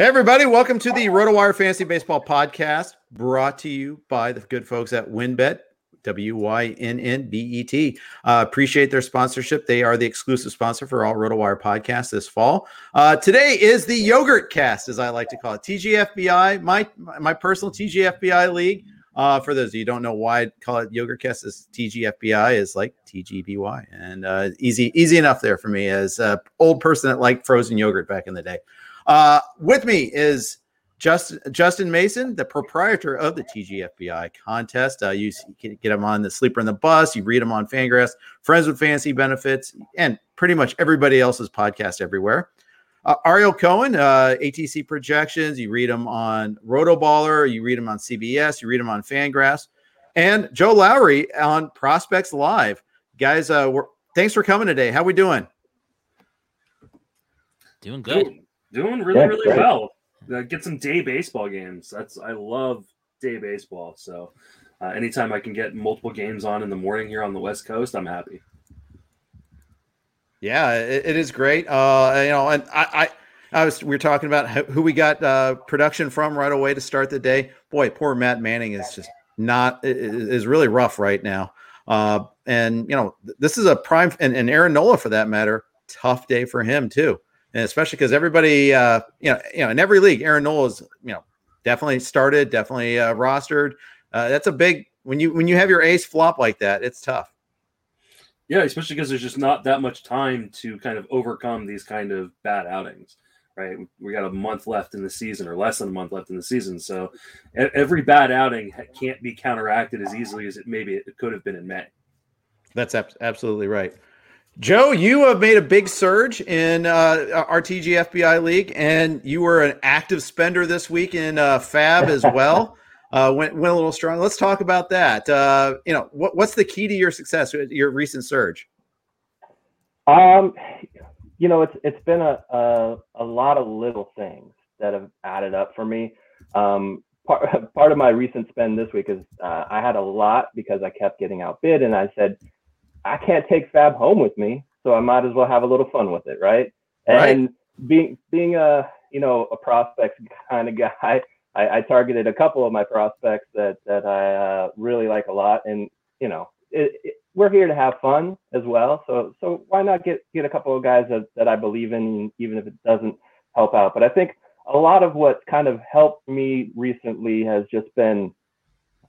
Hey, everybody, welcome to the RotoWire Fantasy Baseball Podcast, brought to you by the good folks at WynnBET, W Y N N B E T. Uh, appreciate their sponsorship. They are the exclusive sponsor for all RotoWire podcasts this fall. Uh, today is the Yogurt Cast, as I like to call it, TGFBI, my, my personal TGFBI league. Uh, for those of you don't know why I call it Yogurt Cast, is TGFBI is like TCBY, and uh, easy easy enough there for me as an old person that liked frozen yogurt back in the day. Uh, with me is Justin Justin Mason, the proprietor of the TGFBI contest. Uh, you can get him on the Sleeper and the Bust. You read him on Fangraphs, Friends with Fantasy Benefits, and pretty much everybody else's podcast everywhere. Uh, Ariel Cohen, uh, ATC projections. You read them on Rotoballer. You read them on CBS. You read them on Fangraphs. And Joe Lowry on Prospects Live. Guys, uh, thanks for coming today. How we doing? Doing good. Doing really, really well. Uh, get some day baseball games. That's I love day baseball. So uh, anytime I can get multiple games on in the morning here on the West Coast, I'm happy. Yeah, it, it is great. Uh, you know, and I, I, I was we were talking about who we got uh, production from right away to start the day. Boy, poor Matt Manning is just not is really rough right now. Uh, and you know, this is a prime and, and Aaron Nola for that matter, tough day for him too and especially because everybody, uh, you know, you know, in every league, Aaron Nola is, you know, definitely started, definitely uh, rostered. Uh, that's a big when you when you have your ace flop like that, it's tough. Yeah, especially because there's just not that much time to kind of overcome these kind of bad outings, right? We got a month left in the season, or less than a month left in the season, so every bad outing can't be counteracted as easily as it maybe it could have been in May. That's absolutely right. Joe, you have made a big surge in uh, our TGFBI league, and you were an active spender this week in uh, FAAB as well. uh, went went a little strong. Let's talk about that. Uh, you know, what, what's the key to your success? Your recent surge. Um, you know, it's it's been a a, a lot of little things that have added up for me. Um, part part of my recent spend this week is uh, I had a lot because I kept getting outbid, and I said I can't take FAAB home with me, so I might as well have a little fun with it, right? right. And being being a you know a prospects kind of guy, I, I targeted a couple of my prospects that that I uh, really like a lot, and you know it, it, we're here to have fun as well. So so why not get get a couple of guys that, that I believe in, even if it doesn't help out. But I think a lot of what kind of helped me recently has just been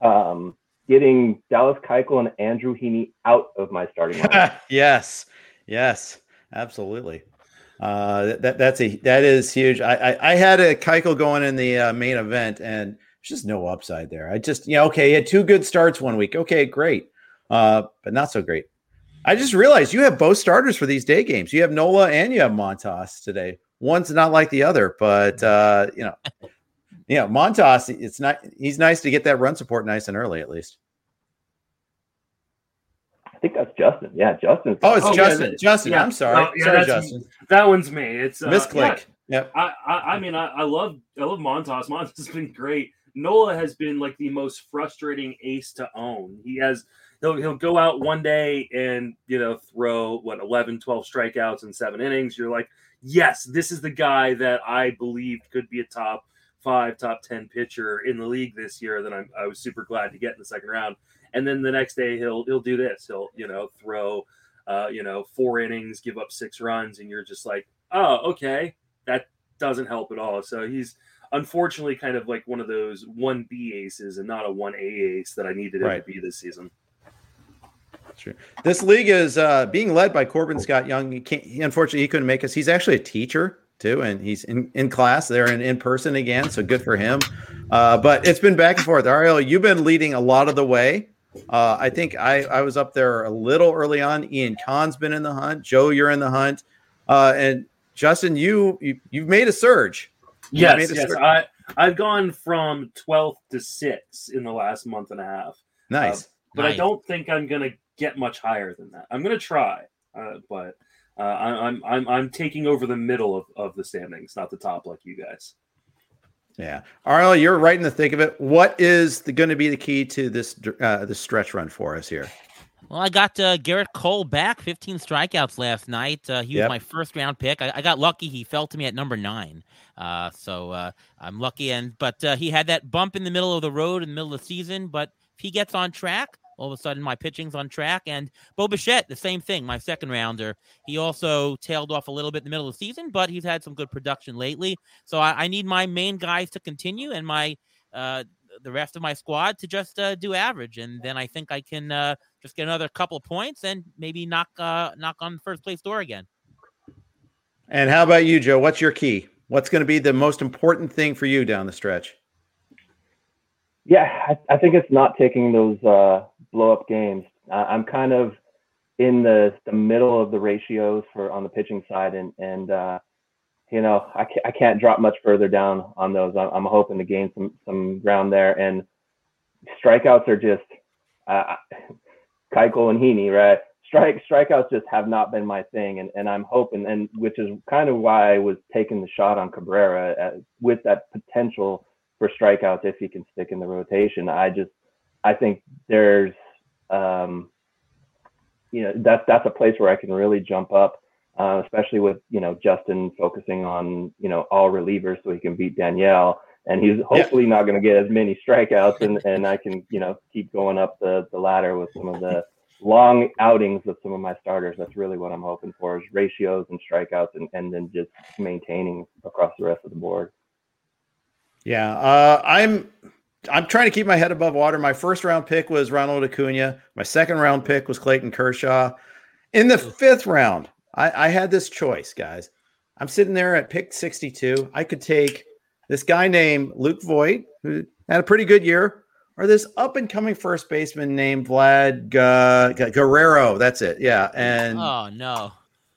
um, getting Dallas Keuchel and Andrew Heaney out of my starting lineup. yes, yes, absolutely. Uh, that that's a that is huge. I I, I had a Keuchel going in the uh, main event, and there's just no upside there. I just know okay, he had two good starts one week. Okay, great, uh, but not so great. I just realized you have both starters for these day games. You have Nola and you have Montas today. One's not like the other, but uh, you know, you know, Montas, it's not he's nice to get that run support nice and early at least. I think that's Justin. Yeah, Justin. Oh, it's oh, Justin. Yeah, Justin. Yeah. I'm sorry. Oh, yeah, sorry, Justin. That one's me. It's uh, misclick. Yeah. Yep. I, I, I mean I, I love I love Montas. Montas has been great Nola has been like the most frustrating ace to own. He has he'll he'll go out one day and you know throw what 11 12 strikeouts in seven innings you're like yes this is the guy that i believed could be a top five top 10 pitcher in the league this year that I'm, i was super glad to get in the second round and then the next day he'll he'll do this he'll you know throw uh, you know four innings give up six runs and you're just like oh okay that doesn't help at all so he's unfortunately kind of like one of those 1b aces and not a 1a ace that i needed him Right. to be this season Sure. This league is uh, being led by Corbin Scott Young. He can't, he, unfortunately, he couldn't make us. He's actually a teacher too, and he's in, in class there and in person again. So good for him. Uh, but it's been back and forth. Ariel, you've been leading a lot of the way. Uh, I think I, I was up there a little early on. Ian Kahn's been in the hunt. Joe, you're in the hunt. Uh, and Justin, you, you you've made a surge. You made Yes, a yes. surge. I I've gone from 12th to 6 in the last month and a half. Nice. But I don't think I'm going to get much higher than that. I'm going to try. Uh, but uh, I, I'm I'm I'm taking over the middle of, of the standings, not the top like you guys. Yeah, Ariel, you're right in the thick of it. What is going to be the key to this uh, this stretch run for us here? Well, I got uh, Gerrit Cole back, 15 strikeouts last night. Uh, he Yep. was my first round pick. I, I got lucky; he fell to me at number nine. Uh, so uh, I'm lucky. And but uh, he had that bump in the middle of the road in the middle of the season. But if he gets on track, all of a sudden my pitching's on track. And Bo Bichette, the same thing, my second rounder. He also tailed off a little bit in the middle of the season, but he's had some good production lately. So I, I need my main guys to continue and my uh, the rest of my squad to just uh, do average, and then I think I can uh, just get another couple of points and maybe knock uh, knock on the first place door again. And how about you, Joe? What's your key? What's going to be the most important thing for you down the stretch? Yeah, I, I think it's not taking those uh, blow up games. Uh, I'm kind of in the the middle of the ratios for on the pitching side, and and uh, you know I can't, I can't drop much further down on those. I'm, I'm hoping to gain some some ground there, and strikeouts are just uh, Keuchel and Heaney, right? Strike strikeouts just have not been my thing, and, and I'm hoping, and which is kind of why I was taking the shot on Cabrera uh with that potential for strikeouts if he can stick in the rotation. I just I think there's um, you know that's that's a place where I can really jump up, uh, especially with you know Justin focusing on you know all relievers so he can beat Danielle, and he's hopefully not going to get as many strikeouts, and and I can you know keep going up the the ladder with some of the long outings of some of my starters. That's really what I'm hoping for is ratios and strikeouts, and and then just maintaining across the rest of the board. Yeah, uh, I'm I'm trying to keep my head above water. My first round pick was Ronald Acuna. My second round pick was Clayton Kershaw. In the fifth round, I, I had this choice, guys. I'm sitting there at pick 62. I could take this guy named Luke Voit, who had a pretty good year, or this up and coming first baseman named Vlad Guerrero. That's it. Yeah, and Oh no!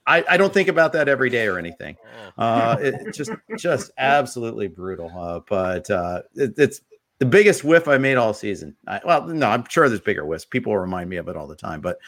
I, I don't think about that every day or anything. Oh. Uh, it's just just absolutely brutal. Uh, but uh, it, it's the biggest whiff I made all season. I, well, no, I'm sure there's bigger whiffs. People remind me of it all the time, but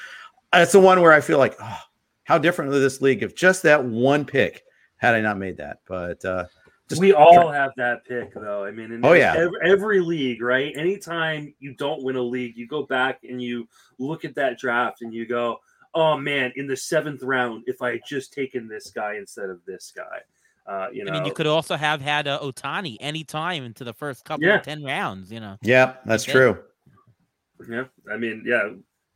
it's the one where I feel like, oh, how different would this league if just that one pick had I not made that. But uh, just we all have that pick, though. I mean, in Oh, yeah. every, every league, right? Anytime you don't win a league, you go back and you look at that draft and you go, "Oh man, in the seventh round, if I had just taken this guy instead of this guy." Uh, you know, I mean, you could also have had uh, Ohtani anytime into the first couple Yeah. of ten rounds. You know, yeah, that's Okay. true. Yeah, I mean, yeah,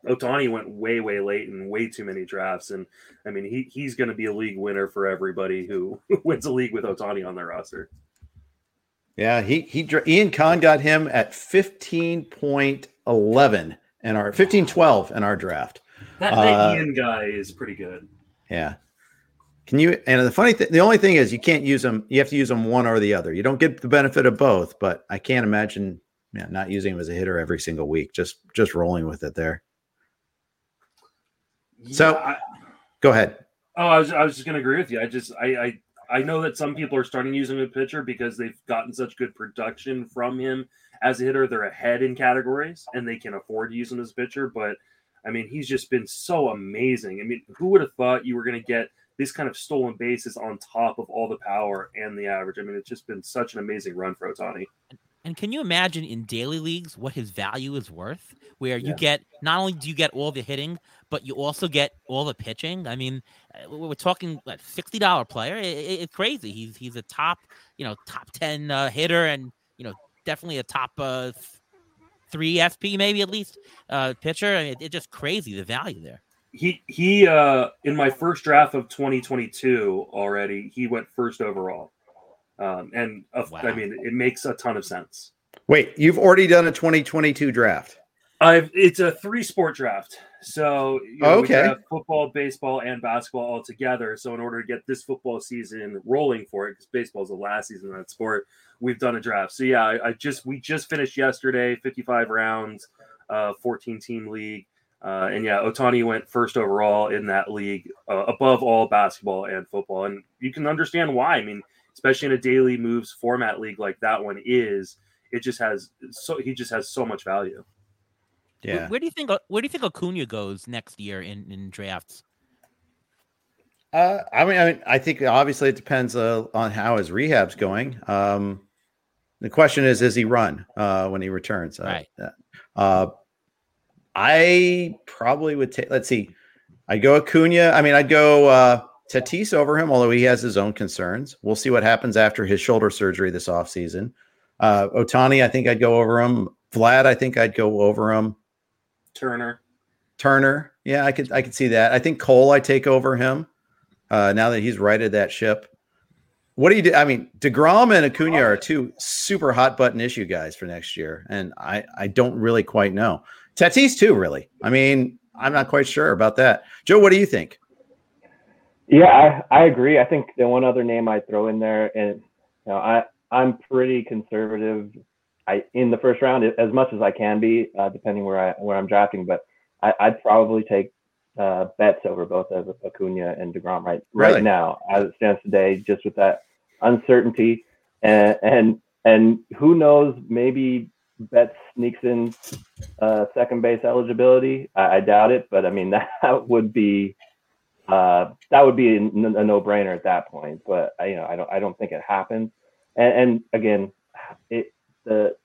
Ohtani went way, way late in way too many drafts, and I mean, he he's going to be a league winner for everybody who wins a league with Ohtani on their roster. Yeah, he he dr- Ian Kahn got him at 15.11 in our 1512 in our draft. That, Uh, that Ian guy is pretty good. Yeah. Can you? And the funny thing, the only thing is, you can't use them. You have to use them one or the other. You don't get the benefit of both. But I can't imagine, yeah, not using him as a hitter every single week. Just just rolling with it there. So- I, Go ahead. Oh, I was, I was just going to agree with you. I just, I, I, I know that some people are starting using him as a pitcher because they've gotten such good production from him as a hitter. They're ahead in categories and they can afford to use him as a pitcher. But I mean, he's just been so amazing. I mean, who would have thought you were going to get this kind of stolen bases on top of all the power and the average? I mean, it's just been such an amazing run for Ohtani. And can you imagine in daily leagues what his value is worth? Where you Yeah. get not only do you get all the hitting, but you also get all the pitching. I mean, uh, we- we're talking what sixty dollar player. It's crazy. He's he's a top, you know, top ten uh, hitter, and you know, definitely a top uh, three SP maybe at least uh, pitcher. I mean, it's just crazy the value there. He he uh in my first draft of 2022 already he went first overall. Um and of, i mean it makes a ton of sense. Wait, you've already done a 2022 draft. i've it's a three sport draft. So you know, we Okay. have football baseball and basketball all together. So in order to get this football season rolling for it because baseball is the last season of that sport we've done a draft. So yeah I, I just we just finished yesterday 55 rounds uh 14 team league uh, and yeah, Ohtani went first overall in that league, uh, above all basketball and football. And you can understand why. I mean, especially in a daily moves format league like that one is, it just has so he just has so much value. Where- Yeah. Where, do you think where do you think Acuna goes next year in, in drafts? Uh, I mean, I mean, I think obviously it depends uh, on how his rehab's going. Um, the question is, is he run uh, when he returns? Uh, Right. Uh, I probably would take. Let's see. I'd go Acuna. I mean, I'd go uh, Tatis over him, although he has his own concerns. We'll see what happens after his shoulder surgery this offseason. Uh, Ohtani, I think I'd go over him. Vlad, I think I'd go over him. Turner, Turner, yeah, I could I could see that. I think Cole I take over him uh, now that he's righted that ship. What do you do? I mean, Degrom and Acuna are two super hot button issue guys for next year, and I I don't really quite know. Tatis too, really. I mean, I'm not quite sure about that. Joe, what do you think? Yeah, I, I agree. I think the one other name I'd throw in there, and you know, I I'm pretty conservative. I in the first round as much as I can be, uh, depending where I where I'm drafting. But I, I'd probably take uh, Betts over both of Acuna and Degrom right Really? right now as it stands today, just with that uncertainty and and and who knows, maybe bet sneaks in uh, second base eligibility. I, I doubt it, but I mean that would be uh, that would be a, a no-brainer at that point. But I, you know, I don't, I don't think it happens. And, and again, it the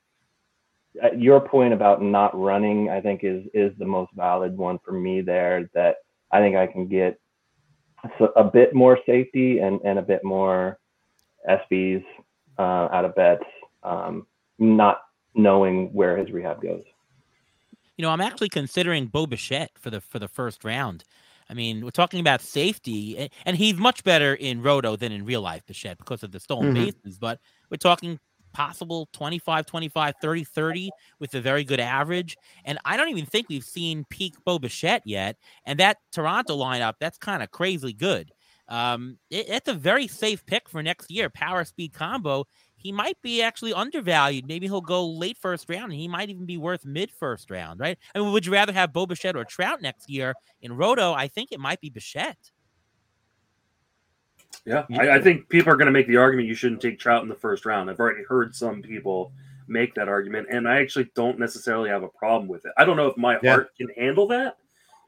uh, your point about not running, I think, is is the most valid one for me there. That I think I can get a bit more safety and and a bit more SBs uh, out of Betts, um, not knowing where his rehab goes. You know, I'm actually considering Bo Bichette for the for the first round. I mean, we're talking about safety, and he's much better in roto than in real life, Bichette, because of the stolen Mhm. bases. But we're talking possible 25, 25, 30, 30 with a very good average. And I don't even think we've seen peak Bo Bichette yet. And that Toronto lineup, that's kind of crazy good. Um, it, it's a very safe pick for next year. Power speed combo. He might be actually undervalued. Maybe he'll go late first round, and he might even be worth mid first round, right? I mean, would you rather have Bo Bichette or Trout next year in Roto? I think it might be Bichette. Yeah, I, I think people are going to make the argument you shouldn't take Trout in the first round. I've already heard some people make that argument, and I actually don't necessarily have a problem with it. I don't know if my Yeah. heart can handle that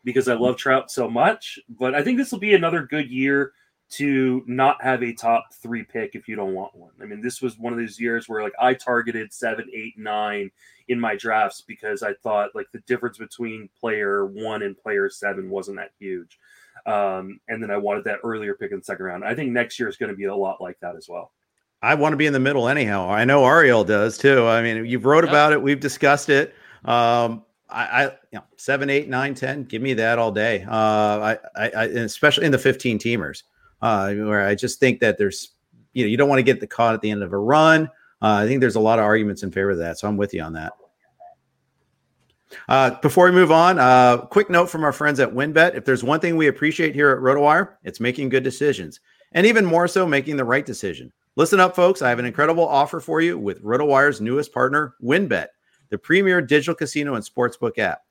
because I love Trout so much, but I think this will be another good year to not have a top three pick if you don't want one. I mean, this was one of those years where like I targeted seven, eight, nine in my drafts because I thought like the difference between player one and player seven wasn't that huge. Um, and then I wanted that earlier pick in the second round. I think next year is going to be a lot like that as well. I want to be in the middle anyhow. I know Ariel does too. I mean, you've wrote Yep. about it. We've discussed it. Um, I, I, you know, seven, eight, nine, ten. Give me that all day. Uh, I, I, I especially in the fifteen teamers, uh, where I just think that there's, you know, you don't want to get the caught at the end of a run. Uh, I think there's a lot of arguments in favor of that. So I'm with you on that. Uh, before we move on, uh, quick note from our friends at WynnBET. If there's one thing we appreciate here at RotoWire, it's making good decisions, and even more so, making the right decision. Listen up, folks. I have an incredible offer for you with RotoWire's newest partner, WynnBET, the premier digital casino and sportsbook app.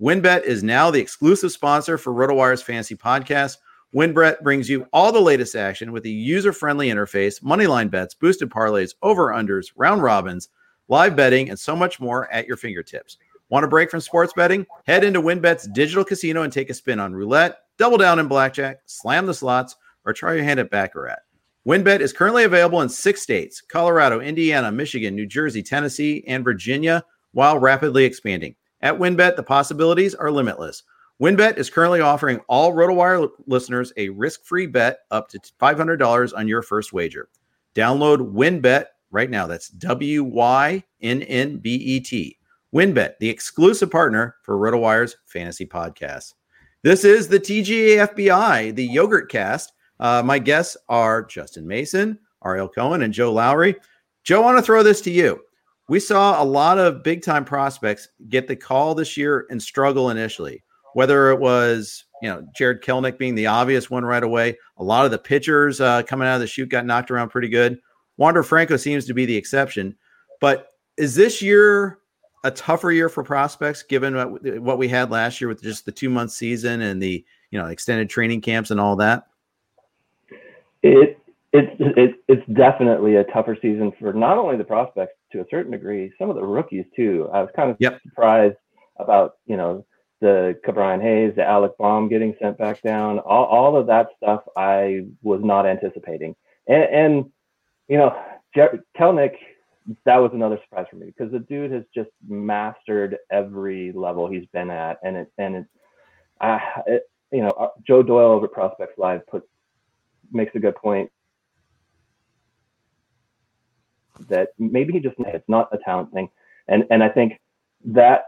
WynnBET is now the exclusive sponsor for RotoWire's Fantasy Podcast. WynnBET brings you all the latest action with a user-friendly interface, moneyline bets, boosted parlays, over/unders, round robins, live betting, and so much more at your fingertips. Want a break from sports betting? Head into WynnBET's digital casino and take a spin on roulette, double down in blackjack, slam the slots, or try your hand at baccarat. WynnBET is currently available in six states Colorado, Indiana, Michigan, New Jersey, Tennessee, and Virginia, while rapidly expanding. At WynnBET, the possibilities are limitless. WynnBET is currently offering all RotoWire listeners a risk-free bet up to $500 on your first wager. Download WynnBET right now. That's W Y N N B E T. WynnBET, the exclusive partner for RotoWire's fantasy podcast. This is the TGA FBI, the Yogurt Cast. Uh, my guests are Justin Mason, Ariel Cohen, and Joe Lowry. Joe, I want to throw this to you. We saw a lot of big time prospects get the call this year and struggle initially whether it was you know Jarred Kelenic being the obvious one right away. A lot of the pitchers uh, coming out of the chute got knocked around pretty good. Wander Franco seems to be the exception, but is this year a tougher year for prospects given what, what we had last year with just the two month season and the you know extended training camps and all that? It it's it, it's definitely a tougher season for not only the prospects to a certain degree, some of the rookies too. I was kind of yep. surprised about you know the Ke'Bryan Hayes, the Alec Bohm getting sent back down, all, all of that stuff I was not anticipating. And, and you know, Jer- Kelenic, that was another surprise for me because the dude has just mastered every level he's been at. And it, and it, uh, it you know, uh, Joe Doyle over Prospects Live put, makes a good point that maybe he just, it's not a talent thing. And, and I think that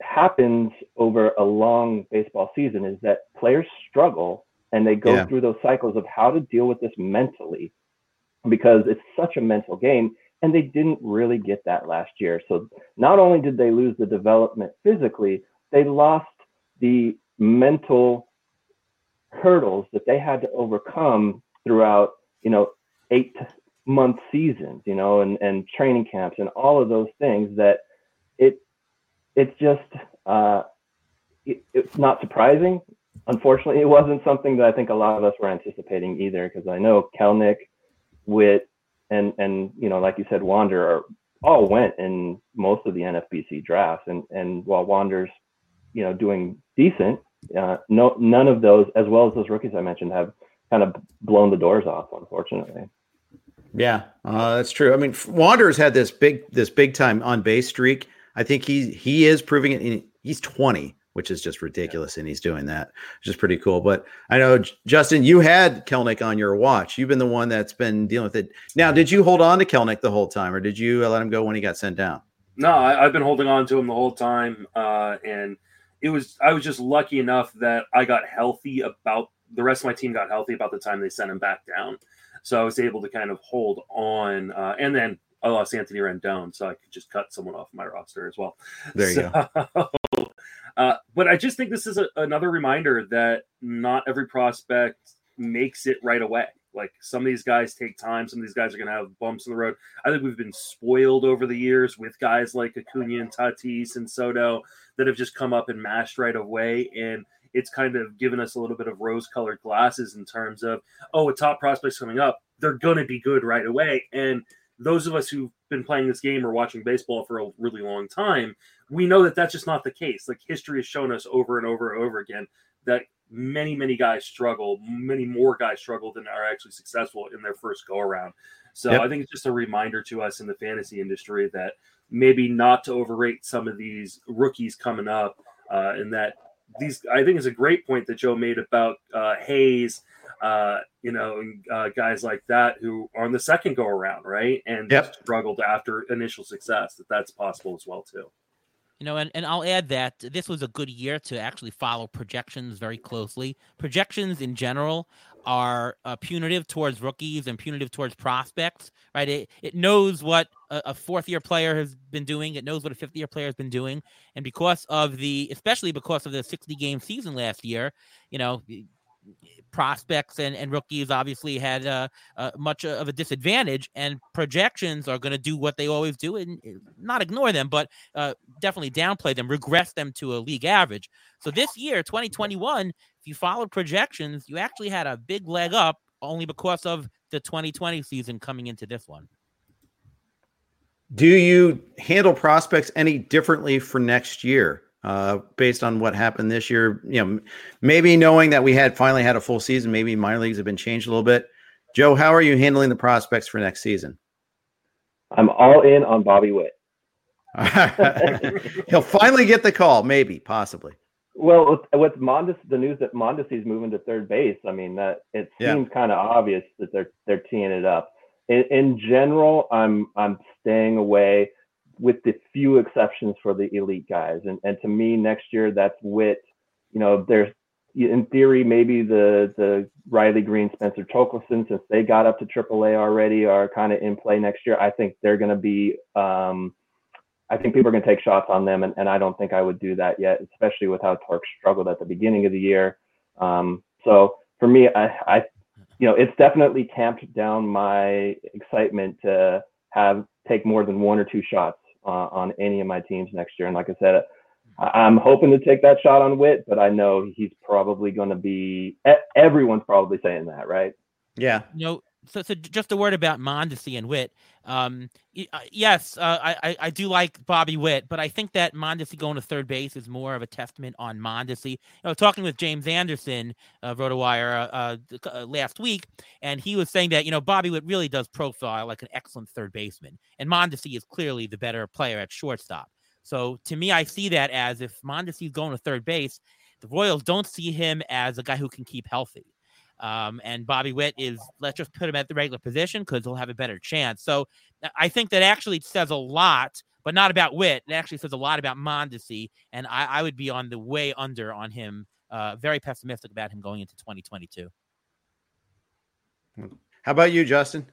happens over a long baseball season is that players struggle and they go yeah. through those cycles of how to deal with this mentally because it's such a mental game and they didn't really get that last year so not only did they lose the development physically they lost the mental hurdles that they had to overcome throughout you know eight month seasons you know and and training camps and all of those things that it's just uh, it, it's not surprising. Unfortunately, it wasn't something that I think a lot of us were anticipating either, because I know Kelenic, Witt, and and you know, like you said, Wander are all went in most of the NFBC drafts, and and while Wander's you know doing decent, uh, no none of those, as well as those rookies I mentioned, have kind of blown the doors off, unfortunately. Yeah, uh, that's true. I mean, Wander's had this big this big time on base streak I think he he is proving it. In, he's 20, which is just ridiculous, and he's doing that, which is pretty cool. But I know Justin, you had Kelenic on your watch. You've been the one that's been dealing with it. Now, did you hold on to Kelenic the whole time, or did you let him go when he got sent down? No, I, have been holding on to him the whole time, uh, and it was I was just lucky enough that I got healthy about the rest of my team got healthy about the time they sent him back down. So I was able to kind of hold on, uh, and then I lost Anthony Rendon, so I could just cut someone off my roster as well. There you so, go. Uh, but I just think this is a, another reminder that not every prospect makes it right away. Like some of these guys take time. Some of these guys are going to have bumps in the road. I think we've been spoiled over the years with guys like Acuna and Tatis and Soto that have just come up and mashed right away. And it's kind of given us a little bit of rose colored glasses in terms of, oh, a top prospect's coming up. They're going to be good right away. And those of us who've been playing this game or watching baseball for a really long time, we know that that's just not the case. Like history has shown us over and over and over again that many, many guys struggle, many more guys struggle than are actually successful in their first go around. So yep. I think it's just a reminder to us in the fantasy industry that maybe not to overrate some of these rookies coming up, uh, and that these I think is a great point that Joe made about uh, Hayes uh, you know, uh, guys like that who are on the second go around, right? And yep. struggled after initial success, that that's possible as well too. You know, and, and I'll add that this was a good year to actually follow projections very closely. Projections in general are uh, punitive towards rookies and punitive towards prospects, right? It, it knows what a, a fourth year player has been doing, it knows what a fifth year player has been doing. And because of the, especially because of the 60 game season last year, you know, prospects and, and rookies obviously had uh, uh, much of a disadvantage, and projections are going to do what they always do and eh, not ignore them, but uh, definitely downplay them, regress them to a league average. So this year, 2021, if you followed projections, you actually had a big leg up only because of the 2020 season coming into this one. Do you handle prospects any differently for next year? uh, based on what happened this year. You know, maybe knowing that we had finally had a full season, maybe minor leagues have been changed a little bit. Joe, how are you handling the prospects for next season? I'm all in on Bobby Witt. He'll finally get the call, maybe, possibly. Well, with, with Mondes, the news that Mondesi's moving to third base, I mean that it seems yeah. kind of obvious that they're they're teeing it up. In, in general, I'm I'm staying away, with the few exceptions for the elite guys. And and to me, next year that's Witt. You know, there's in theory maybe the the Riley Greene, Spencer Torkelson, since they got up to AAA already, are kind of in play next year. I think they're going to be. Um, I think people are going to take shots on them, and, and I don't think I would do that yet, especially with how Torque struggled at the beginning of the year. Um, so for me, I, I, you know, it's definitely tamped down my excitement to have take more than one or two shots uh, on any of my teams next year. And like I said, I'm hoping to take that shot on Witt, but I know he's probably going to be. Everyone's probably saying that, right? Yeah. You know, so, so just a word about Mondesi and Witt. Um, uh, yes, uh, I, I do like Bobby Witt, but I think that Mondesi going to third base is more of a testament on Mondesi. You know, talking with James Anderson, uh, RotoWire, uh, uh, last week, and he was saying that you know Bobby Witt really does profile like an excellent third baseman, and Mondesi is clearly the better player at shortstop. So to me, I see that as if Mondesi is going to third base, the Royals don't see him as a guy who can keep healthy. Um, and Bobby Witt is let's just put him at the regular position because he'll have a better chance. So I think that actually says a lot, but not about Witt. It actually says a lot about Mondesi, and I, I would be on the way under on him. Uh, very pessimistic about him going into 2022. How about you, Justin?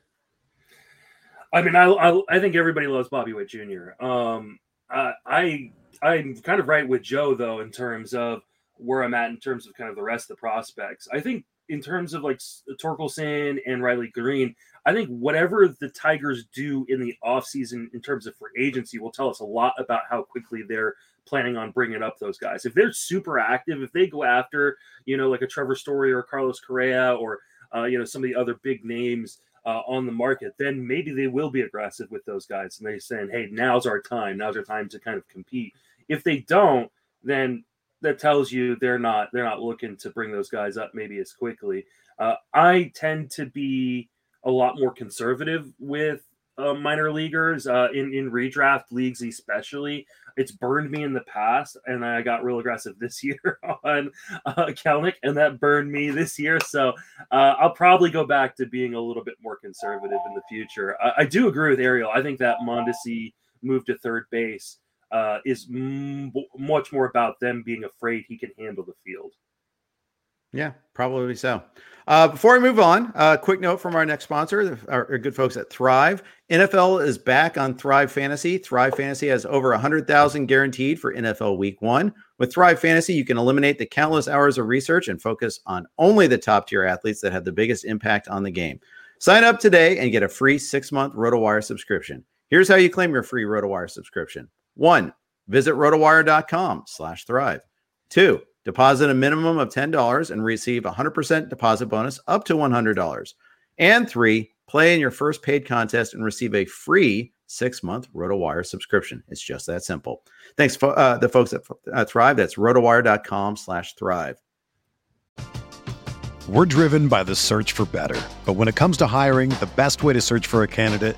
I mean, I I, I think everybody loves Bobby Witt Jr. Um, I, I I'm kind of right with Joe though in terms of where I'm at in terms of kind of the rest of the prospects. I think in terms of like Torkelson and Riley Greene, I think whatever the Tigers do in the offseason in terms of free agency will tell us a lot about how quickly they're planning on bringing up those guys. If they're super active, if they go after, you know, like a Trevor Story or Carlos Correa or, uh, you know, some of the other big names uh, on the market, then maybe they will be aggressive with those guys and they're saying, hey, now's our time. Now's our time to kind of compete. If they don't, then that tells you they're not they're not looking to bring those guys up maybe as quickly. Uh, I tend to be a lot more conservative with uh, minor leaguers uh, in in redraft leagues, especially. It's burned me in the past, and I got real aggressive this year on uh, Kelenic, and that burned me this year. So uh, I'll probably go back to being a little bit more conservative in the future. I, I do agree with Ariel. I think that Mondesi move to third base uh, is m- much more about them being afraid he can handle the field. Yeah, probably so. Uh, before we move on, a uh, quick note from our next sponsor, our, our, good folks at Thrive. NFL is back on Thrive Fantasy. Thrive Fantasy has over 100,000 guaranteed for NFL Week One. With Thrive Fantasy, you can eliminate the countless hours of research and focus on only the top tier athletes that have the biggest impact on the game. Sign up today and get a free six month RotoWire subscription. Here's how you claim your free RotoWire subscription. One, visit rotowire.com slash thrive. Two, deposit a minimum of $10 and receive a 100% deposit bonus up to $100. And three, play in your first paid contest and receive a free six month RotoWire subscription. It's just that simple. Thanks, for uh, the folks at uh, Thrive. That's rotowire.com slash thrive. We're driven by the search for better. But when it comes to hiring, the best way to search for a candidate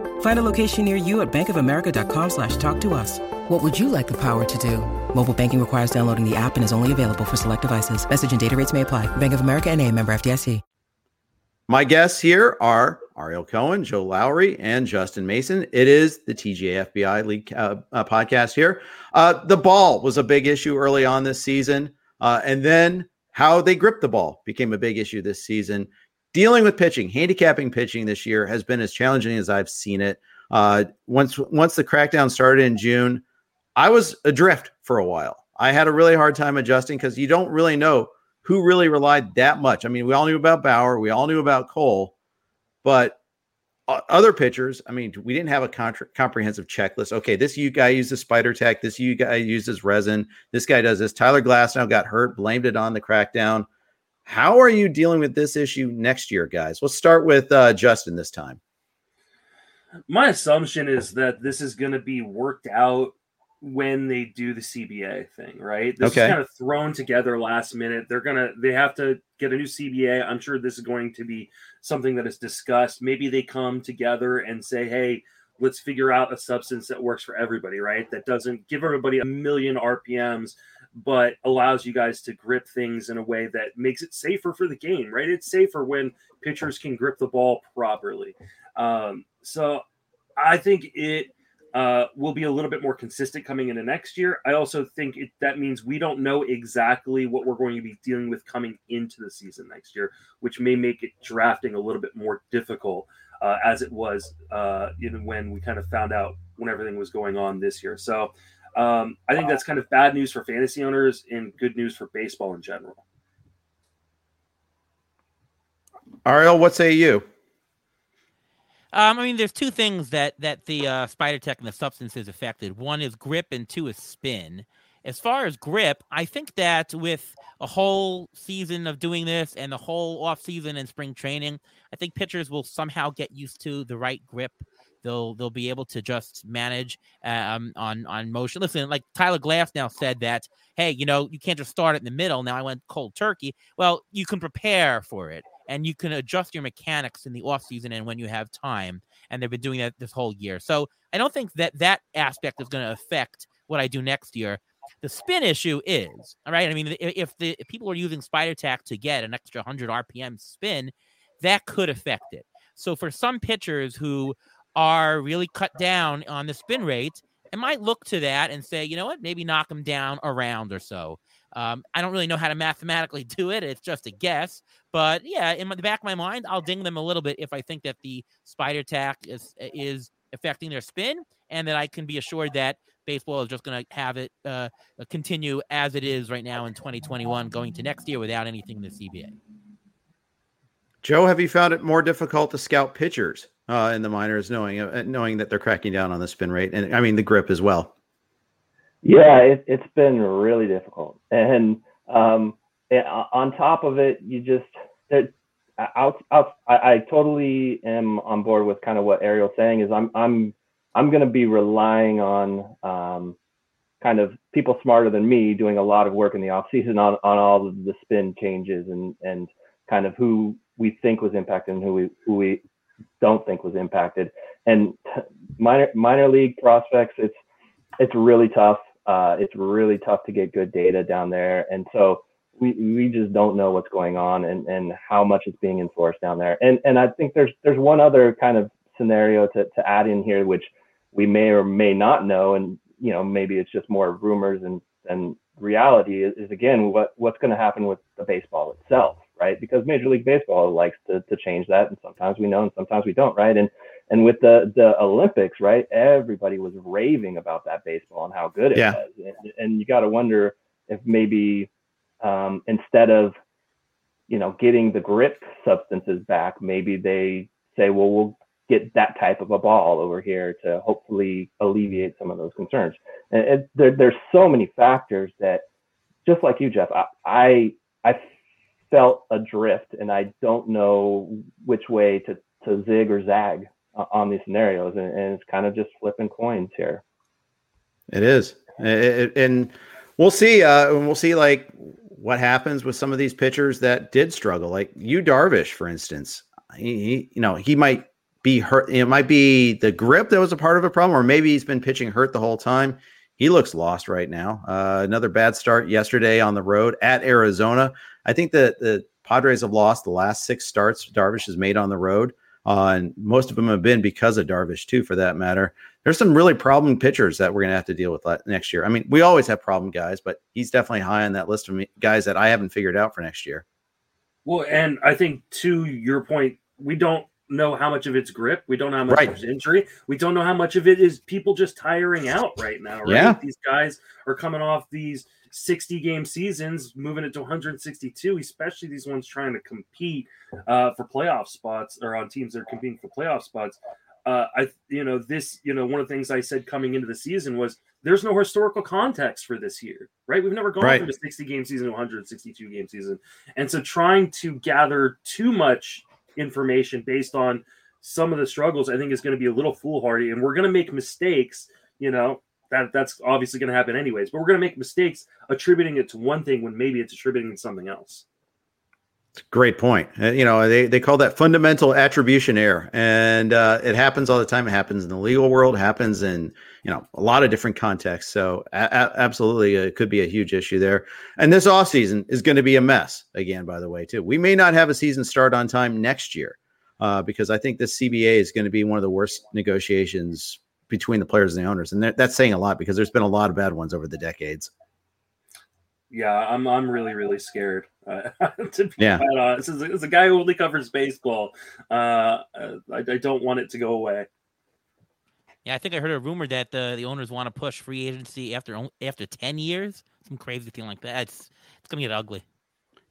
Find a location near you at bankofamerica.com slash talk to us. What would you like the power to do? Mobile banking requires downloading the app and is only available for select devices. Message and data rates may apply. Bank of America and a member FDIC. My guests here are Ariel Cohen, Joe Lowry, and Justin Mason. It is the TGA FBI League uh, uh, podcast here. Uh, the ball was a big issue early on this season. Uh, and then how they grip the ball became a big issue this season. Dealing with pitching, handicapping pitching this year has been as challenging as I've seen it. Uh, once once the crackdown started in June, I was adrift for a while. I had a really hard time adjusting because you don't really know who really relied that much. I mean, we all knew about Bauer, we all knew about Cole, but other pitchers, I mean, we didn't have a contra- comprehensive checklist. Okay, this you guy uses Spider Tack. This you guy uses resin. This guy does this. Tyler Glasnow got hurt, blamed it on the crackdown. How are you dealing with this issue next year, guys? Let's start with uh, Justin this time. My assumption is that this is going to be worked out when they do the CBA thing, right? This okay. is kind of thrown together last minute. They're gonna they have to get a new CBA. I'm sure this is going to be something that is discussed. Maybe they come together and say, hey, let's figure out a substance that works for everybody, right? That doesn't give everybody a million RPMs, but allows you guys to grip things in a way that makes it safer for the game, right? It's safer when pitchers can grip the ball properly. Um, so I think it uh, will be a little bit more consistent coming into next year. I also think it, that means we don't know exactly what we're going to be dealing with coming into the season next year, which may make it drafting a little bit more difficult uh, as it was uh, when we kind of found out when everything was going on this year. So um, I think that's kind of bad news for fantasy owners and good news for baseball in general. Ariel, what say you? Um, I mean, there's two things that that the uh, Spider Tack and the substance is affected. One is grip, and two is spin. As far as grip, I think that with a whole season of doing this and the whole off season and spring training, I think pitchers will somehow get used to the right grip. They'll they'll be able to just manage um, on on motion. Listen, like Tyler Glasnow said that, hey, you know, you can't just start it in the middle. Now I went cold turkey. Well, you can prepare for it and you can adjust your mechanics in the off season and when you have time. And they've been doing that this whole year. So I don't think that that aspect is going to affect what I do next year. The spin issue is all right. I mean, if the if people are using Spider Tack to get an extra 100 RPM spin, that could affect it. So for some pitchers who are really cut down on the spin rate, I might look to that and say, you know what, maybe knock them down a round or so. Um, I don't really know how to mathematically do it. It's just a guess. But yeah, in the back of my mind, I'll ding them a little bit if I think that the spider tack is is affecting their spin, and that I can be assured that baseball is just going to have it uh, continue as it is right now in 2021, going to next year without anything in the CBA. Joe, have you found it more difficult to scout pitchers uh, in the minors, knowing uh, knowing that they're cracking down on the spin rate and I mean the grip as well? Yeah, it, has been really difficult, and um, on top of it, you just it, out, out, I, I totally am on board with kind of what Ariel's saying. Is I'm I'm I'm going to be relying on um, kind of people smarter than me doing a lot of work in the off season on, on all of the spin changes and and kind of who we think was impacted and who we who we don't think was impacted. And minor minor league prospects, it's it's really tough uh, it's really tough to get good data down there. And so we, we just don't know what's going on and, and how much is being enforced down there. And, and I think there's, there's one other kind of scenario to, to add in here, which we may or may not know. And, you know, maybe it's just more rumors and, and reality is, is again, what, what's going to happen with the baseball itself, right? Because Major League Baseball likes to, to change that. And sometimes we know and sometimes we don't, right? And, and with the the Olympics, right? Everybody was raving about that baseball and how good it yeah. was, and, and you got to wonder if maybe um, instead of you know getting the grip substances back, maybe they say, well, we'll get that type of a ball over here to hopefully alleviate some of those concerns. And it, there, there's so many factors that, just like you, Jeff, I, I I felt adrift, and I don't know which way to to zig or zag on these scenarios, and, and it's kind of just flipping coins here. It is, it, it, and we'll see. Uh, we'll see like what happens with some of these pitchers that did struggle, like you Darvish, for instance. He, he you know, he might be hurt. It might be the grip that was a part of a problem, or maybe he's been pitching hurt the whole time. He looks lost right now. Uh, another bad start yesterday on the road at Arizona. I think that the Padres have lost the last six starts Darvish has made on the road. Uh, and most of them have been because of Darvish, too, for that matter. There's some really problem pitchers that we're going to have to deal with next year. I mean, we always have problem guys, but he's definitely high on that list of guys that I haven't figured out for next year. Well, and I think to your point, we don't know how much of it's grip. We don't know how much right. of it's injury. We don't know how much of it is people just tiring out right now. Right? Yeah. These guys are coming off these 60 game seasons, moving it to 162, especially these ones trying to compete uh, for playoff spots or on teams that are competing for playoff spots. Uh, I, you know, this, you know, one of the things I said coming into the season was there's no historical context for this year, right? We've never gone right. from a 60 game season to 162 game season. And so trying to gather too much information based on some of the struggles, I think is going to be a little foolhardy, and we're going to make mistakes. You know that that's obviously going to happen anyways, but we're going to make mistakes attributing it to one thing when maybe it's attributing to something else. Great point. Uh, you know, they, they call that fundamental attribution error, and uh, it happens all the time. It happens in the legal world, happens in you know a lot of different contexts. So a- absolutely, uh, it could be a huge issue there. And this off season is going to be a mess again. By the way, too, we may not have a season start on time next year uh, because I think this CBA is going to be one of the worst negotiations between the players and the owners, and that's saying a lot because there's been a lot of bad ones over the decades yeah, I'm I'm really really scared. Uh, to be yeah, honest, as a, as a, guy who only covers baseball, uh, uh, I, I, don't want it to go away. Yeah, I think I heard a rumor that the the owners want to push free agency after after ten years, some crazy thing like that. It's it's gonna get ugly.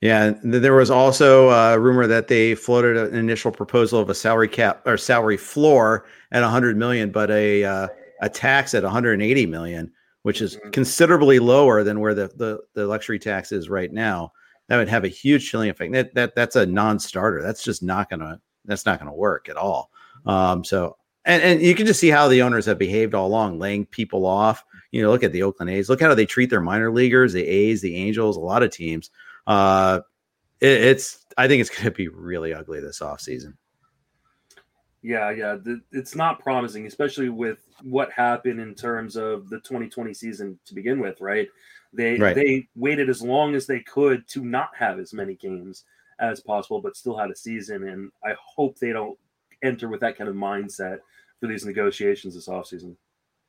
Yeah, there was also a rumor that they floated an initial proposal of a salary cap or salary floor at 100 million, but a uh, a tax at 180 million which is mm-hmm. considerably lower than where the, the, the luxury tax is right now, that would have a huge chilling effect. That, that that's a non-starter. That's just not gonna that's not gonna work at all. Um, so and, and you can just see how the owners have behaved all along, laying people off. You know, look at the Oakland A's. Look how they treat their minor leaguers, the A's, the Angels, a lot of teams. Uh, it, it's I think it's going to be really ugly this offseason. Yeah, yeah, it's not promising, especially with what happened in terms of the 2020 season to begin with, right? They right. they waited as long as they could to not have as many games as possible, but still had a season. And I hope they don't enter with that kind of mindset for these negotiations this offseason.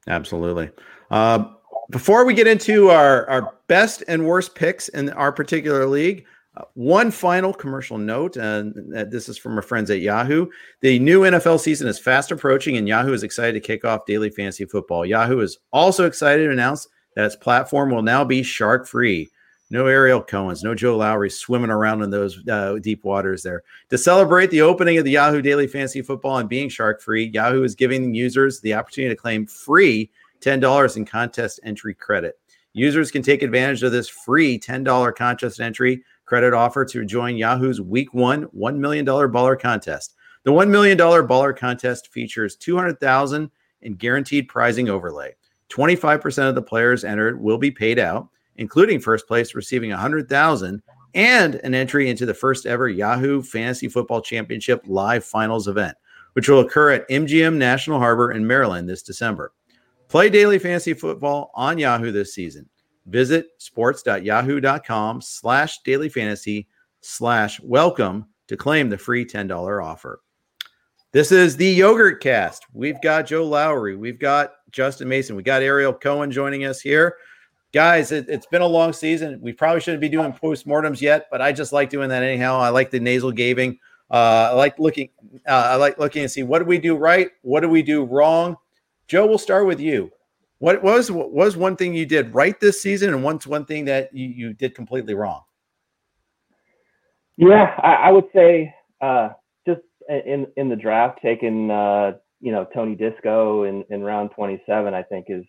Absolutely. Uh, before we get into our, our best and worst picks in our particular league, uh, one final commercial note, and this is from our friends at Yahoo. The new NFL season is fast approaching, and Yahoo is excited to kick off daily fantasy football. Yahoo is also excited to announce that its platform will now be shark free. No Ariel Cohen's, no Joe Lowry swimming around in those uh, deep waters there. To celebrate the opening of the Yahoo Daily Fantasy Football and being shark free, Yahoo is giving users the opportunity to claim free $10 in contest entry credit. Users can take advantage of this free $10 contest entry credit offer to join Yahoo's Week One $1 million baller contest. The $1 million baller contest features 200000 in guaranteed prizing overlay. 25% of the players entered will be paid out, including first place receiving 100000 and an entry into the first ever Yahoo Fantasy Football Championship live finals event, which will occur at MGM National Harbor in Maryland this December. Play daily fantasy football on Yahoo this season. Visit sports.yahoo.com slash daily fantasy slash welcome to claim the free $10 offer. This is the Yogurt Cast. We've got Joe Lowry. We've got Justin Mason. We got Ariel Cohen joining us here. Guys, it, has been a long season. We probably shouldn't be doing postmortems yet, but I just like doing that anyhow. I like the nasal gaving. Uh, I like looking. Uh, I like looking and see what do we do right, what do we do wrong. Joe, we'll start with you. What was what was one thing you did right this season, and what's one thing that you, you did completely wrong? Yeah, I, I would say uh, just in in the draft, taking uh, you know Tony Disco in, in round twenty seven, I think is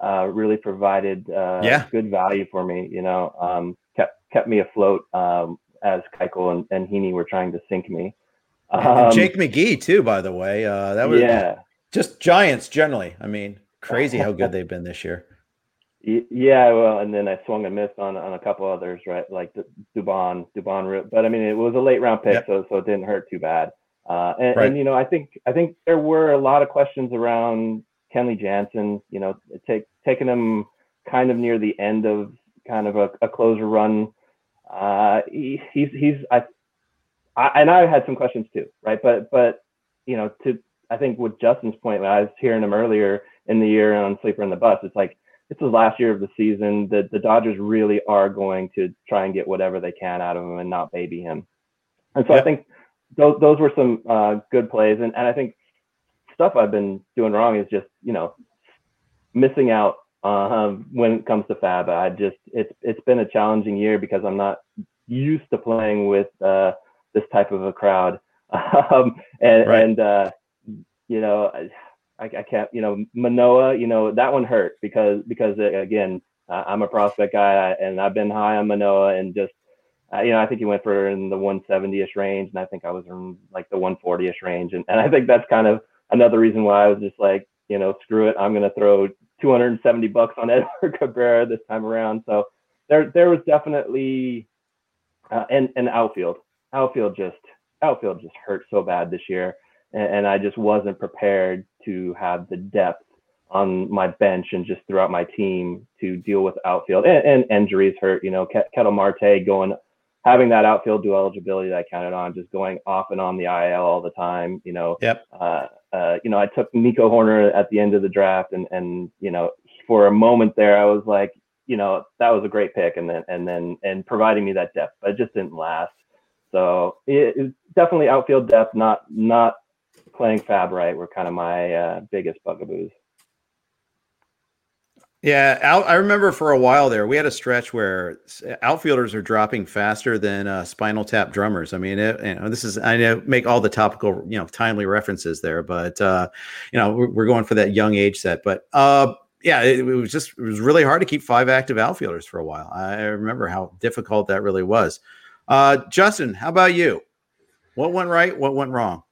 uh, really provided uh, yeah. good value for me. You know, um, kept kept me afloat um, as Keuchel and, and Heaney were trying to sink me. Um, Jake McGee too, by the way. Uh, that was yeah, just Giants generally. I mean, Crazy how good they've been this year. Yeah, well, and then I swung and missed on on a couple others, right? Like the Dubon, Dubon, but I mean, it was a late round pick, yep. so so it didn't hurt too bad. Uh, and, right. and, you know, I think I think there were a lot of questions around Kenley Jansen. You know, take taking him kind of near the end of kind of a, a closer run. Uh, he, he's he's I, I and I had some questions too, right? But but you know, to I think with Justin's point, when I was hearing him earlier in the year on Sleeper and the Bust, it's like it's the last year of the season. The the Dodgers really are going to try and get whatever they can out of him and not baby him. And so yep. I think those those were some uh, good plays. And and I think stuff I've been doing wrong is just you know missing out uh, when it comes to FAAB. I just it's it's been a challenging year because I'm not used to playing with uh, this type of a crowd. um, and right. and uh, you know I, I can't, you know, Manoah, you know, that one hurt because because uh, again, I'm a prospect guy and I've been high on Manoah and just, uh, you know, I think he went for in the 170ish range and I think I was in like the 140ish range and, and I think that's kind of another reason why I was just like, you know, screw it, I'm gonna throw 270 bucks on Edward Cabrera this time around. So there there was definitely uh, and and outfield outfield just outfield just hurt so bad this year and, and I just wasn't prepared to have the depth on my bench and just throughout my team to deal with outfield and, and injuries hurt. You know, Ketel Marte going, having that outfield dual eligibility that I counted on, just going off and on the IL all the time. You know, yep. Uh, uh, you know, I took Nico Hoerner at the end of the draft, and and you know, for a moment there, I was like, you know, that was a great pick, and then and then and providing me that depth, but it just didn't last. So it, it's definitely outfield depth, not not playing FAAB right were kind of my uh, biggest bugaboos. Yeah, out, I remember for a while there, we had a stretch where outfielders are dropping faster than uh, spinal tap drummers. I mean, it, you know, this is I know make all the topical, you know, timely references there, but uh, you know, we're, going for that young age set. But uh, yeah, it, it, was just it was really hard to keep five active outfielders for a while. I remember how difficult that really was. Uh, Justin, how about you? What went right? What went wrong?